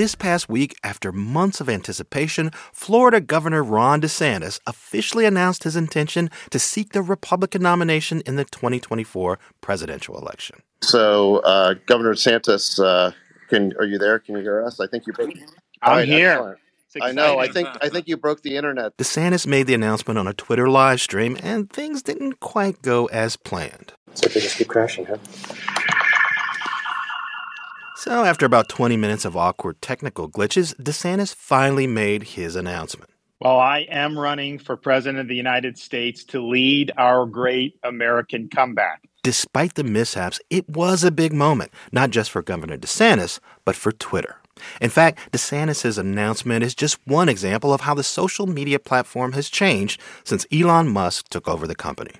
this past week, after months of anticipation, Florida Governor Ron DeSantis officially announced his intention to seek the Republican nomination in the 2024 presidential election. So, uh, Governor DeSantis, uh, can are you there? Can you hear us? I think you broke. I'm right, here. Excellent. I know. I think I think you broke the internet. DeSantis made the announcement on a Twitter live stream, and things didn't quite go as planned. So they just keep crashing, huh? So, after about 20 minutes of awkward technical glitches, DeSantis finally made his announcement. Well, I am running for President of the United States to lead our great American comeback. Despite the mishaps, it was a big moment, not just for Governor DeSantis, but for Twitter. In fact, DeSantis' announcement is just one example of how the social media platform has changed since Elon Musk took over the company.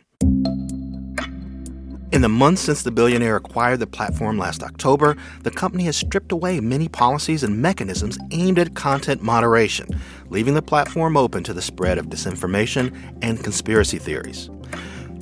In the months since the billionaire acquired the platform last October, the company has stripped away many policies and mechanisms aimed at content moderation, leaving the platform open to the spread of disinformation and conspiracy theories.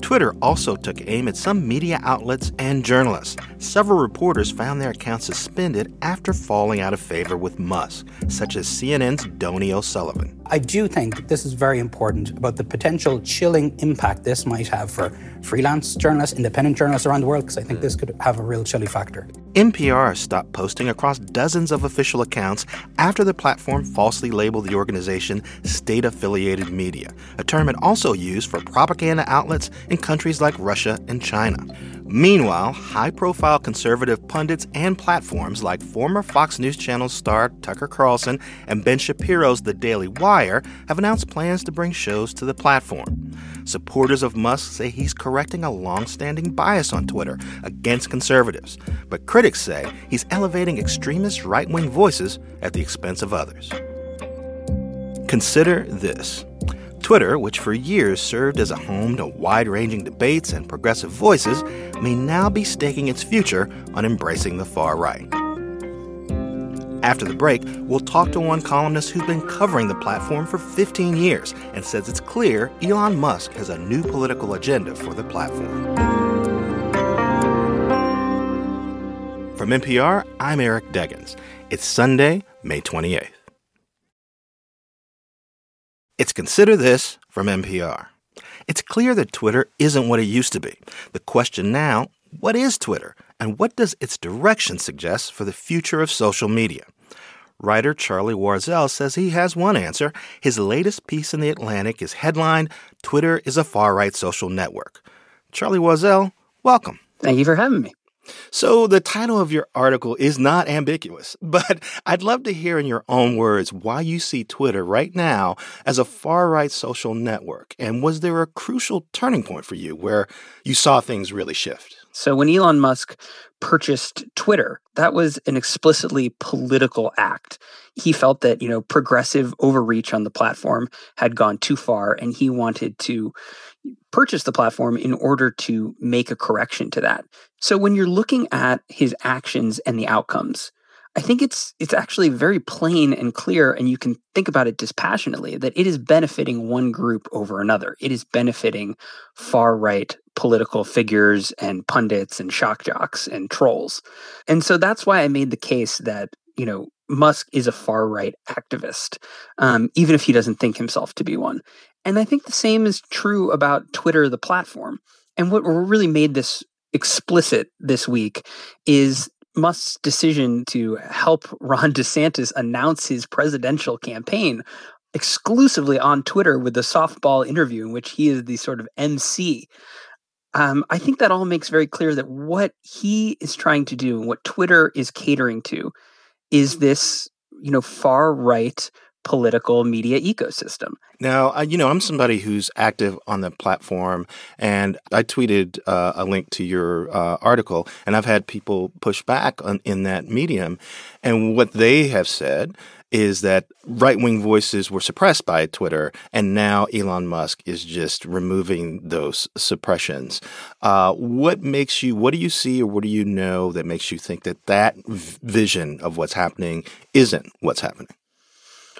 Twitter also took aim at some media outlets and journalists. Several reporters found their accounts suspended after falling out of favor with Musk, such as CNN's Donie O'Sullivan. I do think this is very important about the potential chilling impact this might have for freelance journalists, independent journalists around the world, because I think this could have a real chilly factor. NPR stopped posting across dozens of official accounts after the platform falsely labeled the organization state affiliated media, a term it also used for propaganda outlets in countries like Russia and China. Meanwhile, high profile conservative pundits and platforms like former Fox News Channel star Tucker Carlson and Ben Shapiro's The Daily Wire have announced plans to bring shows to the platform. Supporters of Musk say he's correcting a long standing bias on Twitter against conservatives, but critics say he's elevating extremist right wing voices at the expense of others. Consider this. Twitter, which for years served as a home to wide ranging debates and progressive voices, may now be staking its future on embracing the far right. After the break, we'll talk to one columnist who's been covering the platform for 15 years and says it's clear Elon Musk has a new political agenda for the platform. From NPR, I'm Eric Deggans. It's Sunday, May 28th. It's Consider This from NPR. It's clear that Twitter isn't what it used to be. The question now what is Twitter, and what does its direction suggest for the future of social media? Writer Charlie Warzel says he has one answer. His latest piece in The Atlantic is headlined Twitter is a far right social network. Charlie Warzel, welcome. Thank you for having me. So, the title of your article is not ambiguous, but I'd love to hear in your own words why you see Twitter right now as a far right social network. And was there a crucial turning point for you where you saw things really shift? So, when Elon Musk purchased Twitter, that was an explicitly political act. He felt that, you know, progressive overreach on the platform had gone too far and he wanted to purchase the platform in order to make a correction to that. So when you're looking at his actions and the outcomes, I think it's it's actually very plain and clear and you can think about it dispassionately that it is benefiting one group over another. It is benefiting far right political figures and pundits and shock jocks and trolls. And so that's why I made the case that, you know, Musk is a far right activist, um, even if he doesn't think himself to be one. And I think the same is true about Twitter, the platform. And what really made this explicit this week is Musk's decision to help Ron DeSantis announce his presidential campaign exclusively on Twitter with a softball interview in which he is the sort of MC. Um, I think that all makes very clear that what he is trying to do and what Twitter is catering to is this, you know, far right political media ecosystem. Now, uh, you know, I'm somebody who's active on the platform, and I tweeted uh, a link to your uh, article, and I've had people push back on, in that medium. And what they have said is that right wing voices were suppressed by Twitter, and now Elon Musk is just removing those suppressions. Uh, what makes you, what do you see or what do you know that makes you think that that vision of what's happening isn't what's happening?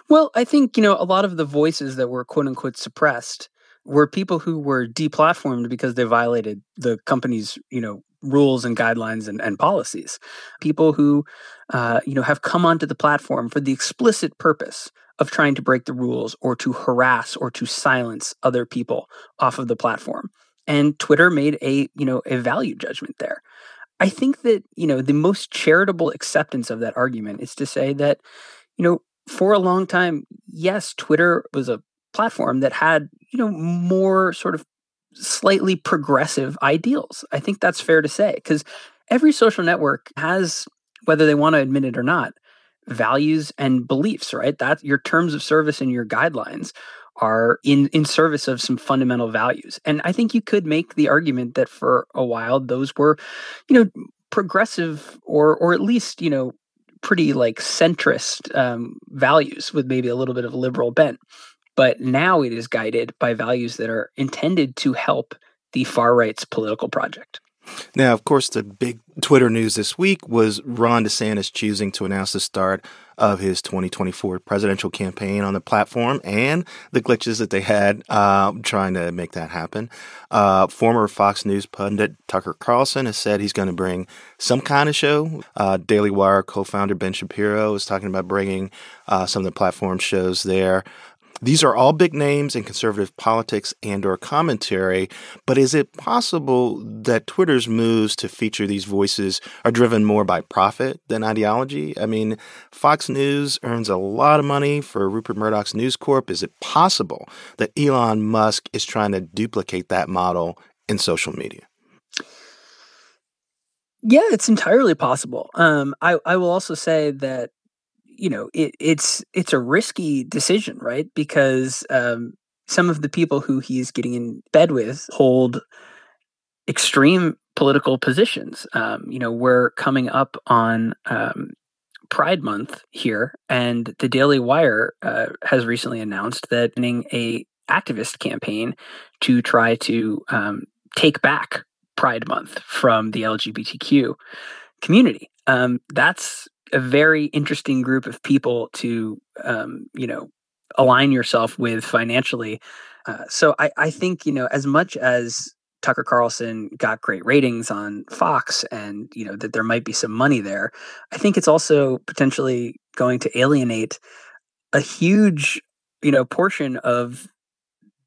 Well, I think, you know, a lot of the voices that were quote unquote suppressed were people who were deplatformed because they violated the company's, you know, rules and guidelines and, and policies. People who uh, you know, have come onto the platform for the explicit purpose of trying to break the rules or to harass or to silence other people off of the platform. And Twitter made a, you know, a value judgment there. I think that, you know, the most charitable acceptance of that argument is to say that, you know, for a long time, yes, Twitter was a platform that had, you know, more sort of slightly progressive ideals. I think that's fair to say because every social network has, whether they want to admit it or not, values and beliefs, right? That your terms of service and your guidelines are in in service of some fundamental values. And I think you could make the argument that for a while those were, you know, progressive or or at least, you know, pretty like centrist um, values with maybe a little bit of liberal bent. But now it is guided by values that are intended to help the far right's political project. Now, of course, the big Twitter news this week was Ron DeSantis choosing to announce the start of his 2024 presidential campaign on the platform and the glitches that they had uh, trying to make that happen. Uh, former Fox News pundit Tucker Carlson has said he's going to bring some kind of show. Uh, Daily Wire co founder Ben Shapiro is talking about bringing uh, some of the platform shows there. These are all big names in conservative politics and or commentary, but is it possible that Twitter's moves to feature these voices are driven more by profit than ideology? I mean, Fox News earns a lot of money for Rupert Murdoch's News Corp. Is it possible that Elon Musk is trying to duplicate that model in social media? Yeah, it's entirely possible. Um, I, I will also say that you know it, it's it's a risky decision right? Because um, some of the people who he's getting in bed with hold extreme political positions um, you know we're coming up on um, pride month here and the daily wire uh, has recently announced that running a activist campaign to try to um, take back pride month from the lgbtq community. Um, that's a very interesting group of people to um, you know align yourself with financially. Uh, so I, I think you know as much as Tucker Carlson got great ratings on Fox, and you know that there might be some money there. I think it's also potentially going to alienate a huge you know portion of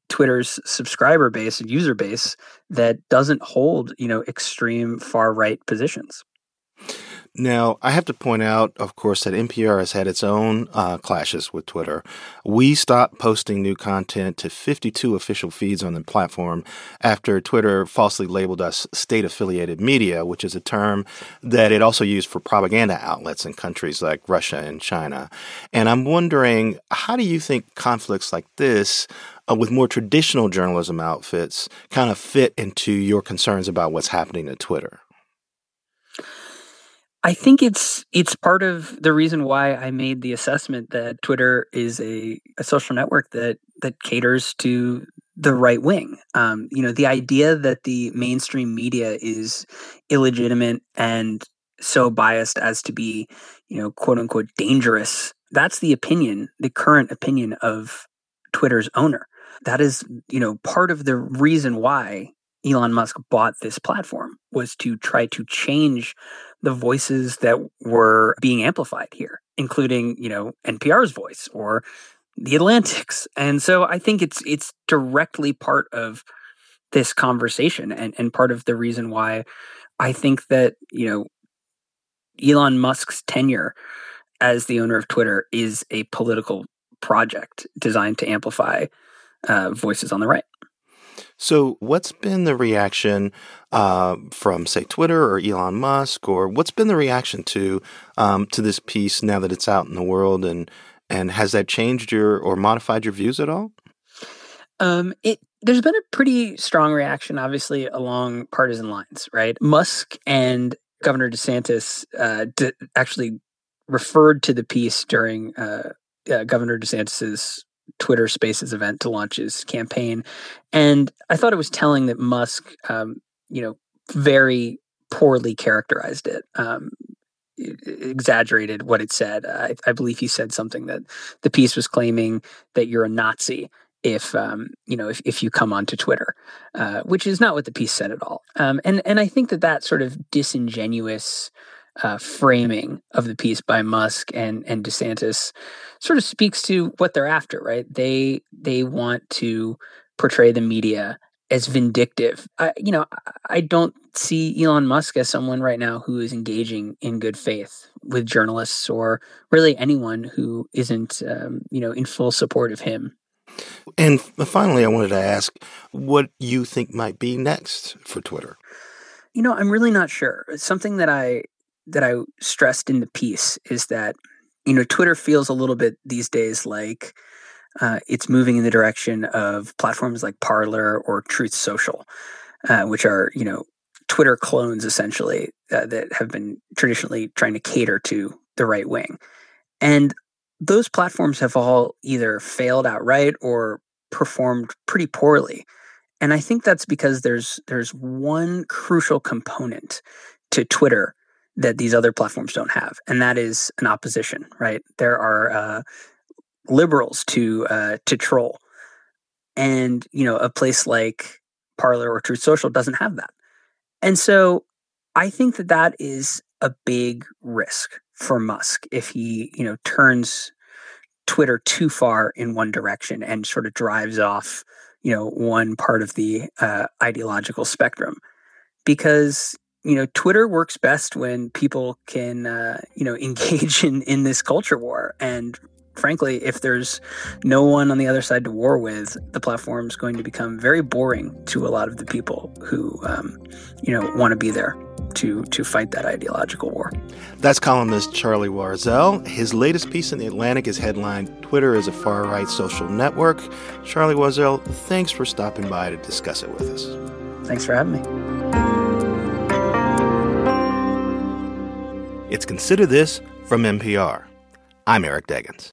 Twitter's subscriber base and user base that doesn't hold you know extreme far right positions. Now, I have to point out, of course, that NPR has had its own uh, clashes with Twitter. We stopped posting new content to 52 official feeds on the platform after Twitter falsely labeled us state affiliated media, which is a term that it also used for propaganda outlets in countries like Russia and China. And I'm wondering, how do you think conflicts like this uh, with more traditional journalism outfits kind of fit into your concerns about what's happening to Twitter? I think it's it's part of the reason why I made the assessment that Twitter is a, a social network that that caters to the right wing. Um, you know, the idea that the mainstream media is illegitimate and so biased as to be, you know, quote unquote dangerous. That's the opinion, the current opinion of Twitter's owner. That is, you know, part of the reason why Elon Musk bought this platform was to try to change the voices that were being amplified here, including, you know, NPR's voice or the Atlantics. And so I think it's it's directly part of this conversation and, and part of the reason why I think that, you know, Elon Musk's tenure as the owner of Twitter is a political project designed to amplify uh, voices on the right. So, what's been the reaction uh, from, say, Twitter or Elon Musk, or what's been the reaction to um, to this piece now that it's out in the world, and and has that changed your or modified your views at all? Um, it there's been a pretty strong reaction, obviously, along partisan lines, right? Musk and Governor DeSantis uh, d- actually referred to the piece during uh, uh, Governor DeSantis's Twitter Spaces event to launch his campaign. And I thought it was telling that Musk, um, you know, very poorly characterized it. Um, exaggerated what it said. I, I, believe he said something that the piece was claiming that you're a Nazi if um, you know if, if you come onto Twitter, uh, which is not what the piece said at all. Um, and and I think that that sort of disingenuous uh, framing of the piece by Musk and and DeSantis sort of speaks to what they're after, right? They they want to portray the media as vindictive. I, you know, I don't see Elon Musk as someone right now who is engaging in good faith with journalists or really anyone who isn't, um, you know, in full support of him. And finally, I wanted to ask what you think might be next for Twitter. You know, I'm really not sure. Something that I that I stressed in the piece is that you know Twitter feels a little bit these days like uh, it's moving in the direction of platforms like Parler or Truth Social, uh, which are you know Twitter clones essentially uh, that have been traditionally trying to cater to the right wing, and those platforms have all either failed outright or performed pretty poorly. And I think that's because there's there's one crucial component to Twitter that these other platforms don't have, and that is an opposition. Right? There are uh, liberals to uh, to troll, and you know a place like Parler or Truth Social doesn't have that, and so I think that that is a big risk for Musk if he you know turns Twitter too far in one direction and sort of drives off you know one part of the uh, ideological spectrum because you know twitter works best when people can uh, you know engage in in this culture war and frankly, if there's no one on the other side to war with, the platform is going to become very boring to a lot of the people who, um, you know, want to be there to to fight that ideological war. That's columnist Charlie Warzel. His latest piece in the Atlantic is headlined "Twitter is a far right social network." Charlie Warzel, thanks for stopping by to discuss it with us. Thanks for having me. It's Consider This from NPR. I'm Eric Deggans.